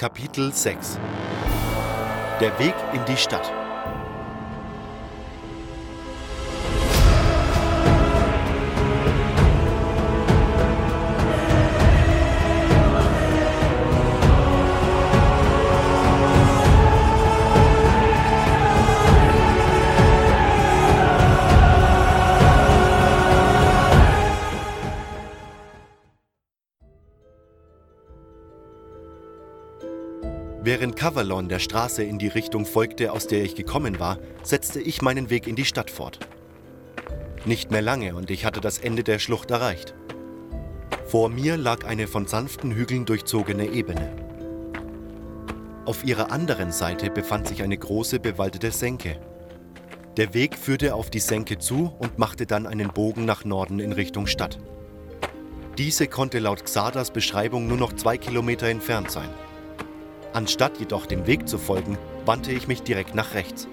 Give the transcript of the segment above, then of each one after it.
Kapitel 6 Der Weg in die Stadt Cavalon der Straße in die Richtung folgte, aus der ich gekommen war, setzte ich meinen Weg in die Stadt fort. Nicht mehr lange und ich hatte das Ende der Schlucht erreicht. Vor mir lag eine von sanften Hügeln durchzogene Ebene. Auf ihrer anderen Seite befand sich eine große bewaldete Senke. Der Weg führte auf die Senke zu und machte dann einen Bogen nach Norden in Richtung Stadt. Diese konnte laut Xadas Beschreibung nur noch zwei Kilometer entfernt sein. Anstatt jedoch dem Weg zu folgen, wandte ich mich direkt nach rechts.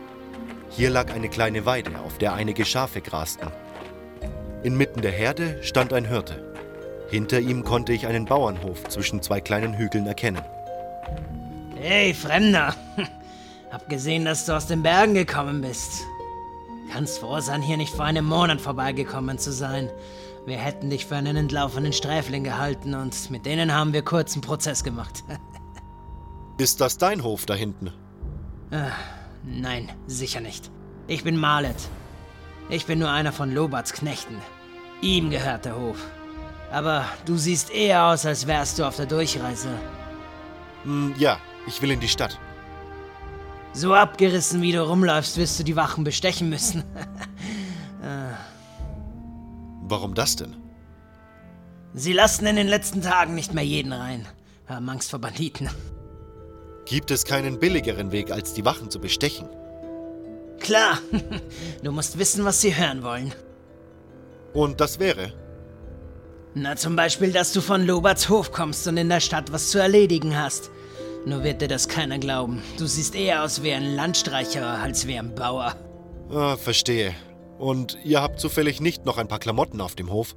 Hier lag eine kleine Weide, auf der einige Schafe grasten. Inmitten der Herde stand ein Hirte. Hinter ihm konnte ich einen Bauernhof zwischen zwei kleinen Hügeln erkennen. Hey, Fremder! Hab gesehen, dass du aus den Bergen gekommen bist. Kannst froh sein, hier nicht vor einem Monat vorbeigekommen zu sein. Wir hätten dich für einen entlaufenen Sträfling gehalten und mit denen haben wir kurzen Prozess gemacht. Ist das dein Hof da hinten? Äh, nein, sicher nicht. Ich bin Malet. Ich bin nur einer von Lobats Knechten. Ihm gehört der Hof. Aber du siehst eher aus, als wärst du auf der Durchreise. Hm, ja, ich will in die Stadt. So abgerissen wie du rumläufst, wirst du die Wachen bestechen müssen. äh. Warum das denn? Sie lassen in den letzten Tagen nicht mehr jeden rein. Haben Angst vor Banditen. Gibt es keinen billigeren Weg, als die Wachen zu bestechen? Klar. Du musst wissen, was sie hören wollen. Und das wäre? Na, zum Beispiel, dass du von Loberts Hof kommst und in der Stadt was zu erledigen hast. Nur wird dir das keiner glauben. Du siehst eher aus wie ein Landstreicher als wie ein Bauer. Ah, verstehe. Und ihr habt zufällig nicht noch ein paar Klamotten auf dem Hof?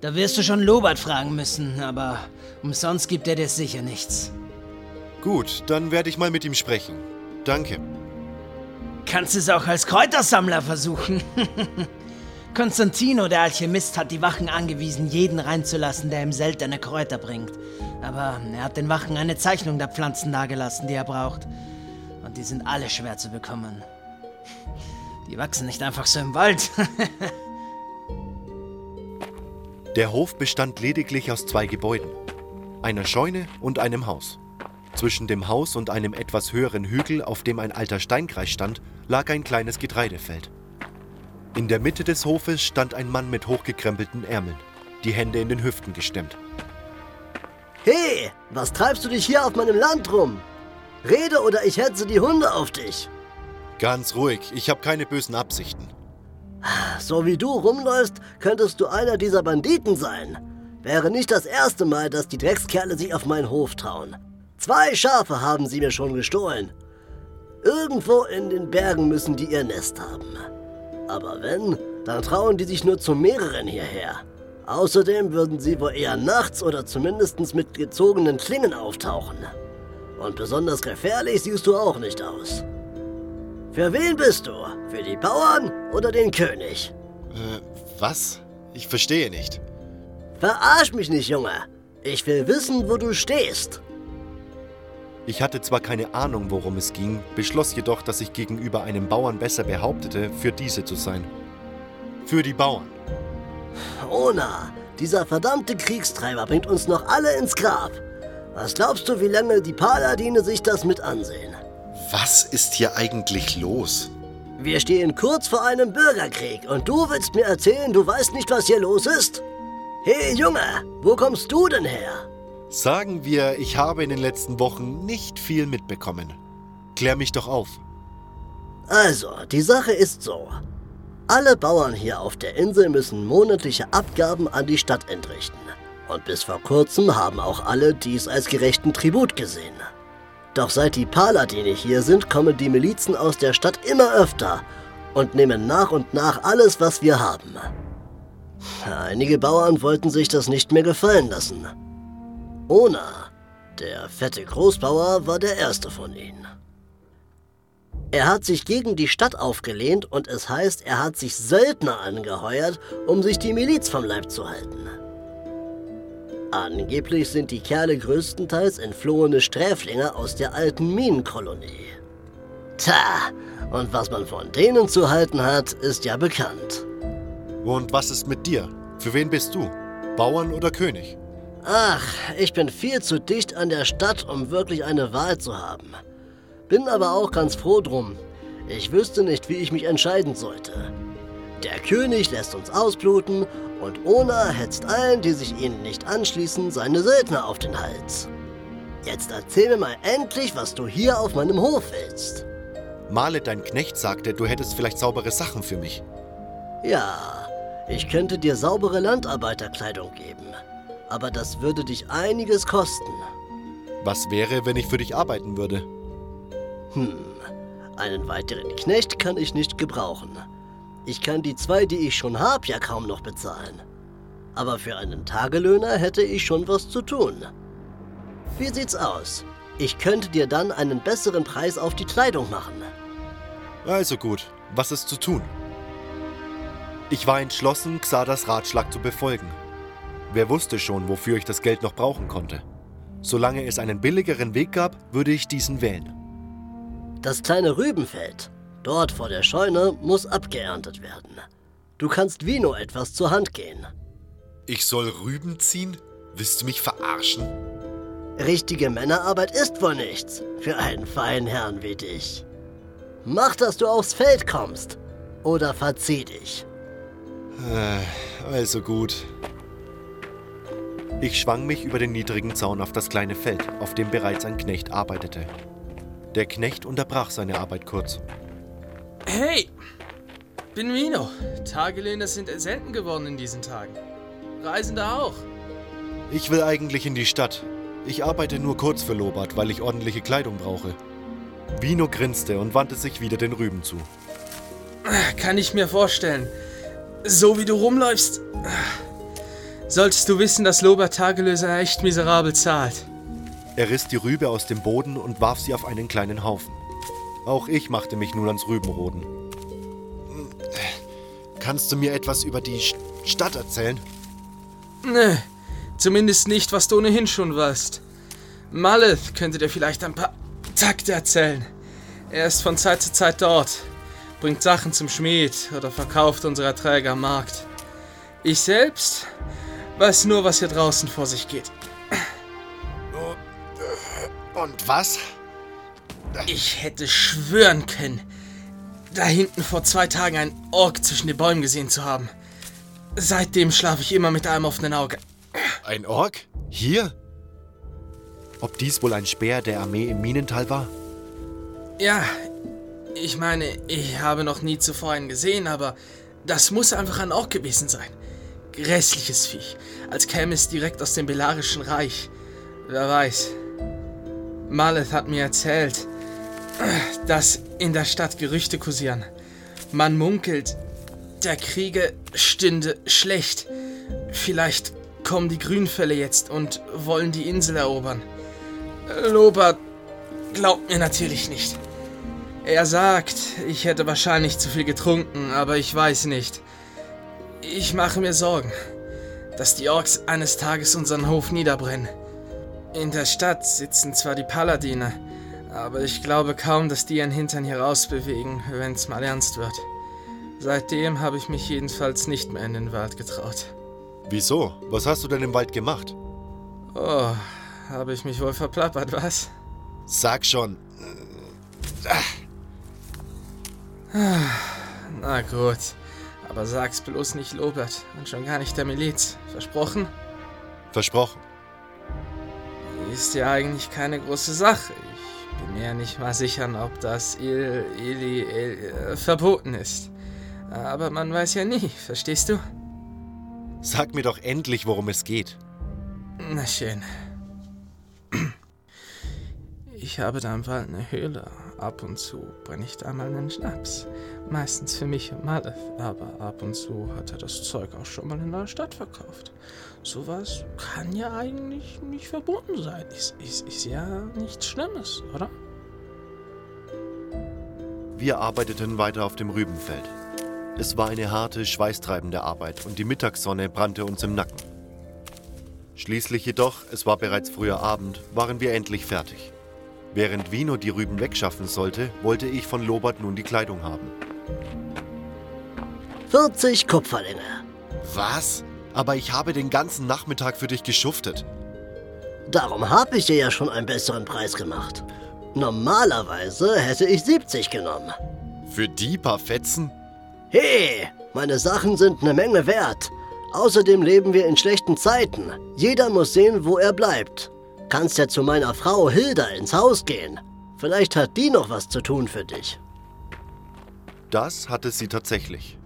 Da wirst du schon Lobert fragen müssen, aber umsonst gibt er dir sicher nichts. Gut, dann werde ich mal mit ihm sprechen. Danke. Kannst es auch als Kräutersammler versuchen. Konstantino, der Alchemist, hat die Wachen angewiesen, jeden reinzulassen, der ihm seltene Kräuter bringt. Aber er hat den Wachen eine Zeichnung der Pflanzen dagelassen, die er braucht. Und die sind alle schwer zu bekommen. Die wachsen nicht einfach so im Wald. der Hof bestand lediglich aus zwei Gebäuden. Einer Scheune und einem Haus. Zwischen dem Haus und einem etwas höheren Hügel, auf dem ein alter Steinkreis stand, lag ein kleines Getreidefeld. In der Mitte des Hofes stand ein Mann mit hochgekrempelten Ärmeln, die Hände in den Hüften gestemmt. Hey, was treibst du dich hier auf meinem Land rum? Rede oder ich hetze die Hunde auf dich. Ganz ruhig, ich habe keine bösen Absichten. So wie du rumläufst, könntest du einer dieser Banditen sein. Wäre nicht das erste Mal, dass die Dreckskerle sich auf meinen Hof trauen. Zwei Schafe haben sie mir schon gestohlen. Irgendwo in den Bergen müssen die ihr Nest haben. Aber wenn, dann trauen die sich nur zu mehreren hierher. Außerdem würden sie wohl eher nachts oder zumindest mit gezogenen Klingen auftauchen. Und besonders gefährlich siehst du auch nicht aus. Für wen bist du? Für die Bauern oder den König? Äh, was? Ich verstehe nicht. Verarsch mich nicht, Junge. Ich will wissen, wo du stehst. Ich hatte zwar keine Ahnung, worum es ging, beschloss jedoch, dass ich gegenüber einem Bauern besser behauptete, für diese zu sein. Für die Bauern. Ona, dieser verdammte Kriegstreiber bringt uns noch alle ins Grab. Was glaubst du, wie lange die Paladine sich das mit ansehen? Was ist hier eigentlich los? Wir stehen kurz vor einem Bürgerkrieg und du willst mir erzählen, du weißt nicht, was hier los ist? Hey Junge, wo kommst du denn her? Sagen wir, ich habe in den letzten Wochen nicht viel mitbekommen. Klär mich doch auf. Also, die Sache ist so. Alle Bauern hier auf der Insel müssen monatliche Abgaben an die Stadt entrichten. Und bis vor kurzem haben auch alle dies als gerechten Tribut gesehen. Doch seit die Paladine hier sind, kommen die Milizen aus der Stadt immer öfter und nehmen nach und nach alles, was wir haben. Einige Bauern wollten sich das nicht mehr gefallen lassen Ona, Der fette Großbauer war der erste von ihnen. Er hat sich gegen die Stadt aufgelehnt und es heißt, er hat sich Söldner angeheuert, um sich die Miliz vom Leib zu halten. Angeblich sind die Kerle größtenteils entflohene Sträflinge aus der alten Minenkolonie. Tja, und was man von denen zu halten hat, ist ja bekannt. Und was ist mit dir? Für wen bist du? Bauern oder König? Ach, ich bin viel zu dicht an der Stadt, um wirklich eine Wahl zu haben. Bin aber auch ganz froh drum. Ich wüsste nicht, wie ich mich entscheiden sollte. Der König lässt uns ausbluten und Ona hetzt allen, die sich ihnen nicht anschließen, seine Söldner auf den Hals. Jetzt erzähl mir mal endlich, was du hier auf meinem Hof willst. Male, dein Knecht sagte, du hättest vielleicht saubere Sachen für mich. Ja, ich könnte dir saubere Landarbeiterkleidung geben. Aber das würde dich einiges kosten. Was wäre, wenn ich für dich arbeiten würde? Hm, einen weiteren Knecht kann ich nicht gebrauchen. Ich kann die zwei, die ich schon hab, ja kaum noch bezahlen. Aber für einen Tagelöhner hätte ich schon was zu tun. Wie sieht's aus? Ich könnte dir dann einen besseren Preis auf die Kleidung machen. Also gut, was ist zu tun? Ich war entschlossen, Xadas Ratschlag zu befolgen. Wer wusste schon, wofür ich das Geld noch brauchen konnte? Solange es einen billigeren Weg gab, würde ich diesen wählen. Das kleine Rübenfeld, dort vor der Scheune, muss abgeerntet werden. Du kannst Vino etwas zur Hand gehen. Ich soll Rüben ziehen? Willst du mich verarschen? Richtige Männerarbeit ist wohl nichts für einen feinen Herrn wie dich. Mach, dass du aufs Feld kommst. Oder verzieh dich. Äh, also gut. Ich schwang mich über den niedrigen Zaun auf das kleine Feld, auf dem bereits ein Knecht arbeitete. Der Knecht unterbrach seine Arbeit kurz. Hey, bin Vino. Tagelöhner sind selten geworden in diesen Tagen. Reisende auch. Ich will eigentlich in die Stadt. Ich arbeite nur kurz für Lobart, weil ich ordentliche Kleidung brauche. Vino grinste und wandte sich wieder den Rüben zu. Kann ich mir vorstellen. So wie du rumläufst, solltest du wissen, dass Lobart Tagelöser echt miserabel zahlt. Er riss die Rübe aus dem Boden und warf sie auf einen kleinen Haufen. Auch ich machte mich nun ans Rübenroden. Kannst du mir etwas über die Stadt erzählen? Nö, zumindest nicht, was du ohnehin schon weißt. Maleth könnte dir vielleicht ein paar Takte erzählen. Er ist von Zeit zu Zeit dort, bringt Sachen zum Schmied oder verkauft unsere Erträge am Markt. Ich selbst weiß nur, was hier draußen vor sich geht. Und was? Ich hätte schwören können, da hinten vor zwei Tagen einen Ork zwischen den Bäumen gesehen zu haben. Seitdem schlafe ich immer mit einem offenen Auge. Ein Ork? Hier? Ob dies wohl ein Speer der Armee im Minental war? Ja, ich meine, ich habe noch nie zuvor einen gesehen, aber das muss einfach ein Ork gewesen sein. Grässliches Viech, als käme es direkt aus dem Belarischen Reich. Wer weiß. Maleth hat mir erzählt, dass in der Stadt Gerüchte kursieren. Man munkelt, der Kriege stünde schlecht. Vielleicht kommen die Grünfälle jetzt und wollen die Insel erobern. Lobert glaubt mir natürlich nicht. Er sagt, ich hätte wahrscheinlich zu viel getrunken, aber ich weiß nicht. Ich mache mir Sorgen, dass die Orks eines Tages unseren Hof niederbrennen. In der Stadt sitzen zwar die Paladine, aber ich glaube kaum, dass die ihren Hintern hier rausbewegen, wenn es mal ernst wird. Seitdem habe ich mich jedenfalls nicht mehr in den Wald getraut. Wieso? Was hast du denn im Wald gemacht? Oh, habe ich mich wohl verplappert, was? Sag schon. Na gut, aber sag's bloß nicht Lobert und schon gar nicht der Miliz. Versprochen? Versprochen. Ist ja eigentlich keine große Sache. Ich bin mir ja nicht mal sicher, ob das Il, Ili, Il, äh, verboten ist. Aber man weiß ja nie, verstehst du? Sag mir doch endlich, worum es geht. Na schön. Ich habe da im Wald eine Höhle ab und zu brenne ich da mal einen Schnaps. Meistens für mich und Malef, aber ab und zu hat er das Zeug auch schon mal in der Stadt verkauft. Sowas kann ja eigentlich nicht verboten sein. Ist, ist, ist ja nichts Schlimmes, oder? Wir arbeiteten weiter auf dem Rübenfeld. Es war eine harte, schweißtreibende Arbeit und die Mittagssonne brannte uns im Nacken. Schließlich jedoch, es war bereits früher Abend, waren wir endlich fertig. Während Vino die Rüben wegschaffen sollte, wollte ich von Lobert nun die Kleidung haben. 40 Kupferlinge. Was? Aber ich habe den ganzen Nachmittag für dich geschuftet. Darum habe ich dir ja schon einen besseren Preis gemacht. Normalerweise hätte ich 70 genommen. Für die paar Fetzen? Hey, meine Sachen sind eine Menge wert. Außerdem leben wir in schlechten Zeiten. Jeder muss sehen, wo er bleibt. Kannst ja zu meiner Frau Hilda ins Haus gehen. Vielleicht hat die noch was zu tun für dich. Das hatte sie tatsächlich.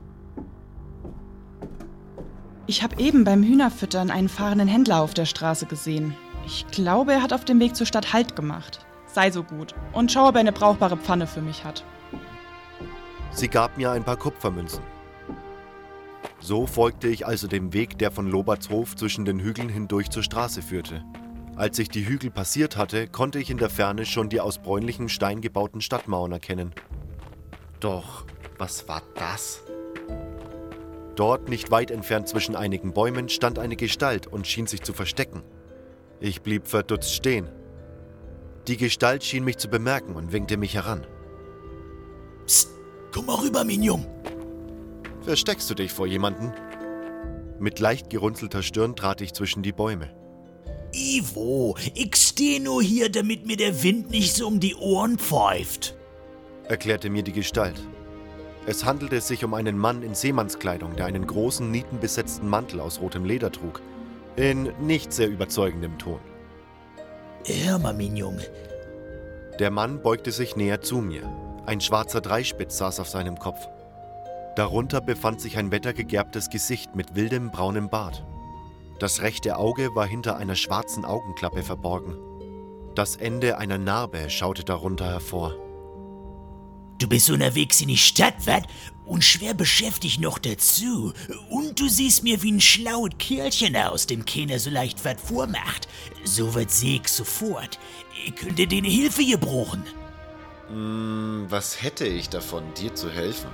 Ich habe eben beim Hühnerfüttern einen fahrenden Händler auf der Straße gesehen. Ich glaube, er hat auf dem Weg zur Stadt Halt gemacht. Sei so gut und schau, ob er eine brauchbare Pfanne für mich hat. Sie gab mir ein paar Kupfermünzen. So folgte ich also dem Weg, der von Lobertshof zwischen den Hügeln hindurch zur Straße führte. Als ich die Hügel passiert hatte, konnte ich in der Ferne schon die aus bräunlichem Stein gebauten Stadtmauern erkennen. Doch, was war das? Dort, nicht weit entfernt zwischen einigen Bäumen, stand eine Gestalt und schien sich zu verstecken. Ich blieb verdutzt stehen. Die Gestalt schien mich zu bemerken und winkte mich heran. Psst, komm mal rüber, Minion. Versteckst du dich vor jemanden? Mit leicht gerunzelter Stirn trat ich zwischen die Bäume. Ivo, ich steh nur hier, damit mir der Wind nicht so um die Ohren pfeift. Erklärte mir die Gestalt. Es handelte sich um einen Mann in Seemannskleidung, der einen großen, nietenbesetzten Mantel aus rotem Leder trug. In nicht sehr überzeugendem Ton. Hör mal, Minion. Der Mann beugte sich näher zu mir. Ein schwarzer Dreispitz saß auf seinem Kopf. Darunter befand sich ein wettergegerbtes Gesicht mit wildem braunem Bart. Das rechte Auge war hinter einer schwarzen Augenklappe verborgen. Das Ende einer Narbe schaute darunter hervor. Du bist unterwegs in die Stadt, was? Und schwer beschäftigt noch dazu. Und du siehst mir wie ein schlaues Kerlchen aus, dem keiner so leicht was vormacht. So was seh ich sofort. Ich könnte dir eine Hilfe gebrauchen. Hm, was hätte ich davon, dir zu helfen?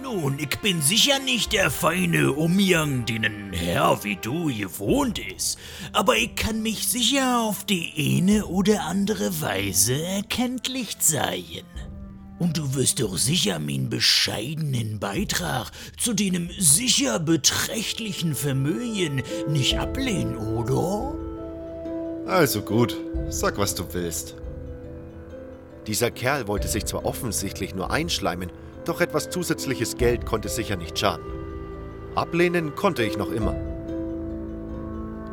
Nun, ich bin sicher nicht der feine Umgang, den ein Herr wie du gewohnt ist, aber ich kann mich sicher auf die eine oder andere Weise erkenntlich zeigen. Und du wirst doch sicher meinen bescheidenen Beitrag zu deinem sicher beträchtlichen Vermögen nicht ablehnen, oder? Also gut, sag, was du willst. Dieser Kerl wollte sich zwar offensichtlich nur einschleimen, doch etwas zusätzliches Geld konnte sicher nicht schaden. Ablehnen konnte ich noch immer.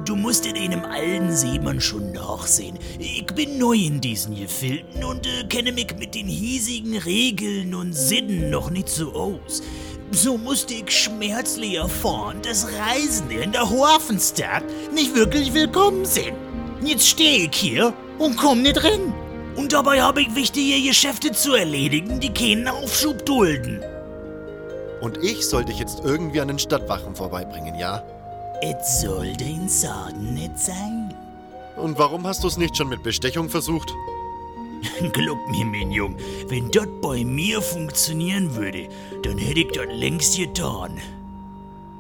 Du musst in einem alten Seemann schon nachsehen. Ich bin neu in diesen Gefilden und äh, kenne mich mit den hiesigen Regeln und Sinnen noch nicht so aus. So musste ich schmerzlich erfahren, dass Reisende in der Hafenstadt nicht wirklich willkommen sind. Jetzt stehe ich hier und komm nicht rein. Und dabei habe ich wichtige Geschäfte zu erledigen, die keinen Aufschub dulden. Und ich soll dich jetzt irgendwie an den Stadtwachen vorbeibringen, ja? Es soll den Schaden nicht sein. Und warum hast du es nicht schon mit Bestechung versucht? Glaub mir, mein Jung, wenn das bei mir funktionieren würde, dann hätte ich das längst getan.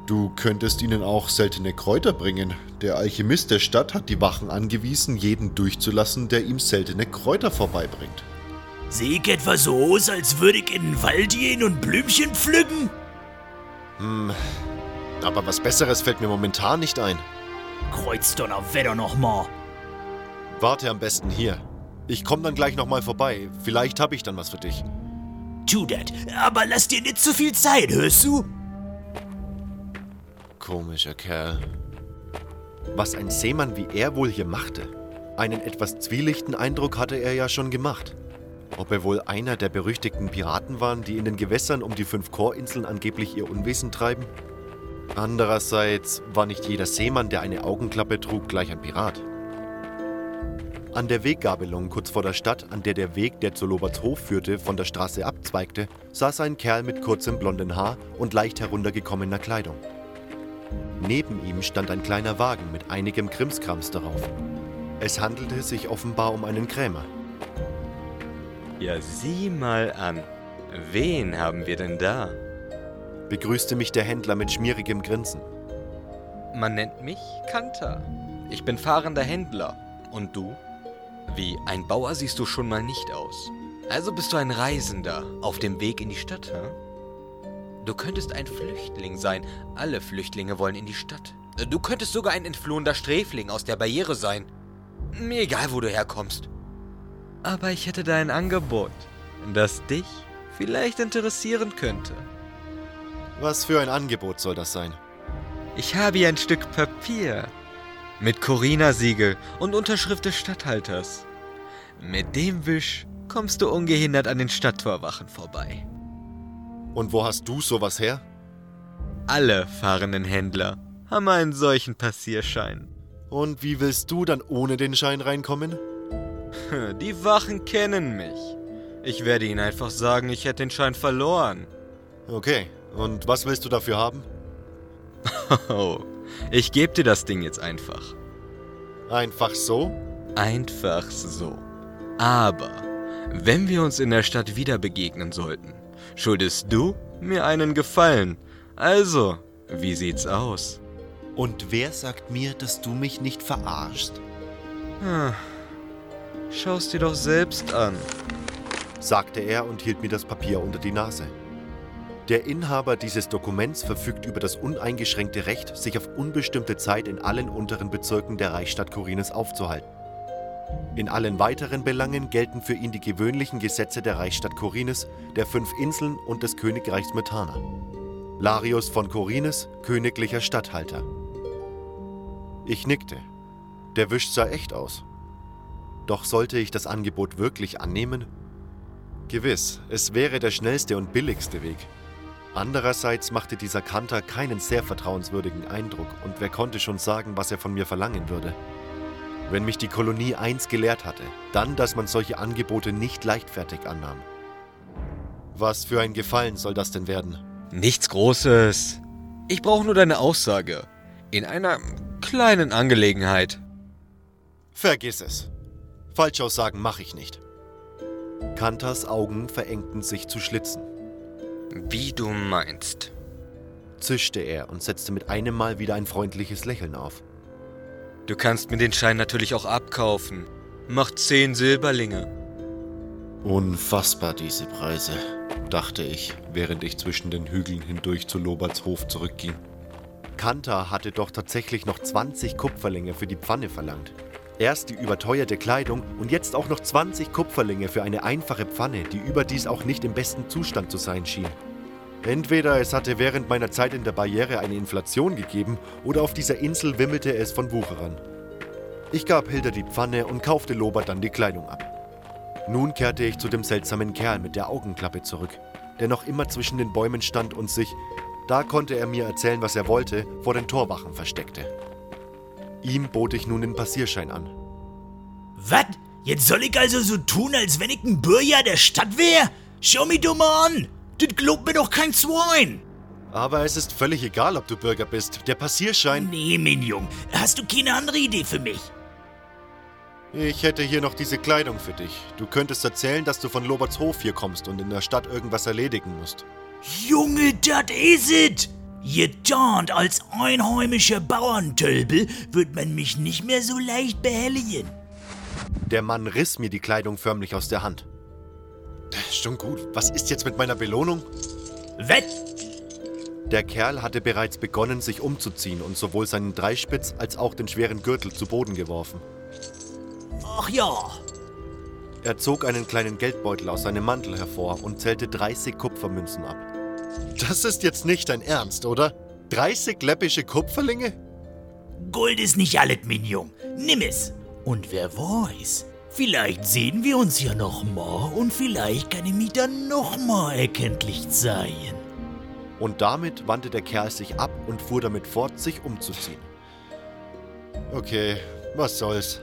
Du könntest ihnen auch seltene Kräuter bringen. Der Alchemist der Stadt hat die Wachen angewiesen, jeden durchzulassen, der ihm seltene Kräuter vorbeibringt. Sehe ich etwa so aus, als würde ich in den Wald gehen und Blümchen pflücken? Hm, aber was Besseres fällt mir momentan nicht ein. Kreuzdonnerwetter nochmal. Warte am besten hier. Ich komme dann gleich nochmal vorbei. Vielleicht habe ich dann was für dich. Tu dat, aber lass dir nicht zu viel Zeit, hörst du? Komischer Kerl. Was ein Seemann wie er wohl hier machte. Einen etwas zwielichten Eindruck hatte er ja schon gemacht. Ob er wohl einer der berüchtigten Piraten waren, die in den Gewässern um die fünf Chorinseln angeblich ihr Unwesen treiben? Andererseits war nicht jeder Seemann, der eine Augenklappe trug, gleich ein Pirat. An der Weggabelung kurz vor der Stadt, an der der Weg, der zu Loberts Hof führte, von der Straße abzweigte, saß ein Kerl mit kurzem blonden Haar und leicht heruntergekommener Kleidung. Neben ihm stand ein kleiner Wagen mit einigem Krimskrams darauf. Es handelte sich offenbar um einen Krämer. Ja, sieh mal an. Wen haben wir denn da? Begrüßte mich der Händler mit schmierigem Grinsen. Man nennt mich Kanter. Ich bin fahrender Händler. Und du? Wie, ein Bauer siehst du schon mal nicht aus. Also bist du ein Reisender auf dem Weg in die Stadt, hä? Du könntest ein Flüchtling sein. Alle Flüchtlinge wollen in die Stadt. Du könntest sogar ein entflohener Sträfling aus der Barriere sein. Mir egal, wo du herkommst. Aber ich hätte da ein Angebot, das dich vielleicht interessieren könnte. Was für ein Angebot soll das sein? Ich habe hier ein Stück Papier mit Corina-Siegel und Unterschrift des Statthalters. Mit dem Wisch kommst du ungehindert an den Stadttorwachen vorbei. Und wo hast du sowas her? Alle fahrenden Händler haben einen solchen Passierschein. Und wie willst du dann ohne den Schein reinkommen? Die Wachen kennen mich. Ich werde ihnen einfach sagen, ich hätte den Schein verloren. Okay, und was willst du dafür haben? Oh, ich gebe dir das Ding jetzt einfach. Einfach so? Einfach so. Aber, wenn wir uns in der Stadt wieder begegnen sollten, schuldest du mir einen Gefallen. Also, wie sieht's aus? Und wer sagt mir, dass du mich nicht verarschst? Ah, Schau's dir doch selbst an. sagte er und hielt mir das Papier unter die Nase. Der Inhaber dieses Dokuments verfügt über das uneingeschränkte Recht, sich auf unbestimmte Zeit in allen unteren Bezirken der Reichsstadt Korines aufzuhalten. In allen weiteren Belangen gelten für ihn die gewöhnlichen Gesetze der Reichsstadt Korines, der fünf Inseln und des Königreichs Methana. Larius von Korines, königlicher Statthalter. Ich nickte. Der Wisch sah echt aus. Doch sollte ich das Angebot wirklich annehmen? Gewiss, es wäre der schnellste und billigste Weg. Andererseits machte dieser Kanter keinen sehr vertrauenswürdigen Eindruck und wer konnte schon sagen, was er von mir verlangen würde. Wenn mich die Kolonie eins gelehrt hatte, dann, dass man solche Angebote nicht leichtfertig annahm. Was für ein Gefallen soll das denn werden? Nichts Großes. Ich brauche nur deine Aussage. In einer kleinen Angelegenheit. Vergiss es. Falschaussagen mache ich nicht. Kanters Augen verengten sich zu Schlitzen. Wie du meinst. Zischte er und setzte mit einem Mal wieder ein freundliches Lächeln auf. Du kannst mir den Schein natürlich auch abkaufen. Macht zehn Silberlinge. Unfassbar diese Preise, dachte ich, während ich zwischen den Hügeln hindurch zu Loberts Hof zurückging. Kanter hatte doch tatsächlich noch 20 Kupferlinge für die Pfanne verlangt. Erst die überteuerte Kleidung und jetzt auch noch 20 Kupferlinge für eine einfache Pfanne, die überdies auch nicht im besten Zustand zu sein schien. Entweder es hatte während meiner Zeit in der Barriere eine Inflation gegeben oder auf dieser Insel wimmelte es von Wucherern. Ich gab Hilda die Pfanne und kaufte Lobert dann die Kleidung ab. Nun kehrte ich zu dem seltsamen Kerl mit der Augenklappe zurück, der noch immer zwischen den Bäumen stand und sich, da konnte er mir erzählen, was er wollte, vor den Torwachen versteckte. Ihm bot ich nun den Passierschein an. Was? Jetzt soll ich also so tun, als wenn ich ein Bürger der Stadt wäre? Schau mich doch mal an! Das glaubt mir doch kein Swine! Aber es ist völlig egal, ob du Bürger bist. Der Passierschein. Nee, mein Jung, hast du keine andere Idee für mich? Ich hätte hier noch diese Kleidung für dich. Du könntest erzählen, dass du von Loberts Hof hier kommst und in der Stadt irgendwas erledigen musst. Junge, dat is it! Getarnt als einheimischer Bauerntölpel wird man mich nicht mehr so leicht behelligen. Der Mann riss mir die Kleidung förmlich aus der Hand. Schon gut. Was ist jetzt mit meiner Belohnung? Wett! Der Kerl hatte bereits begonnen, sich umzuziehen und sowohl seinen Dreispitz als auch den schweren Gürtel zu Boden geworfen. Ach ja, Er zog einen kleinen Geldbeutel aus seinem Mantel hervor und zählte 30 Kupfermünzen ab. Das ist jetzt nicht dein Ernst, oder? 30 läppische Kupferlinge? Gold ist nicht alles, mein Jung. Nimm es. Und wer weiß, vielleicht sehen wir uns ja noch mal und vielleicht kann ich mich dann noch mal erkenntlich sein. Und damit wandte der Kerl sich ab und fuhr damit fort, sich umzuziehen. Okay, was soll's.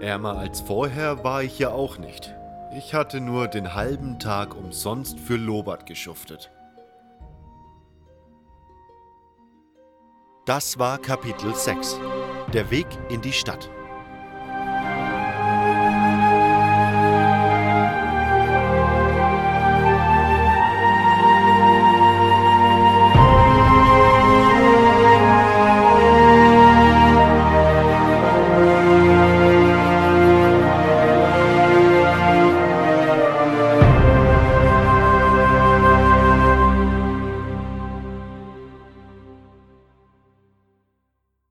Ärmer als vorher war ich ja auch nicht. Ich hatte nur den halben Tag umsonst für Lobert geschuftet. Das war Kapitel 6. Der Weg in die Stadt.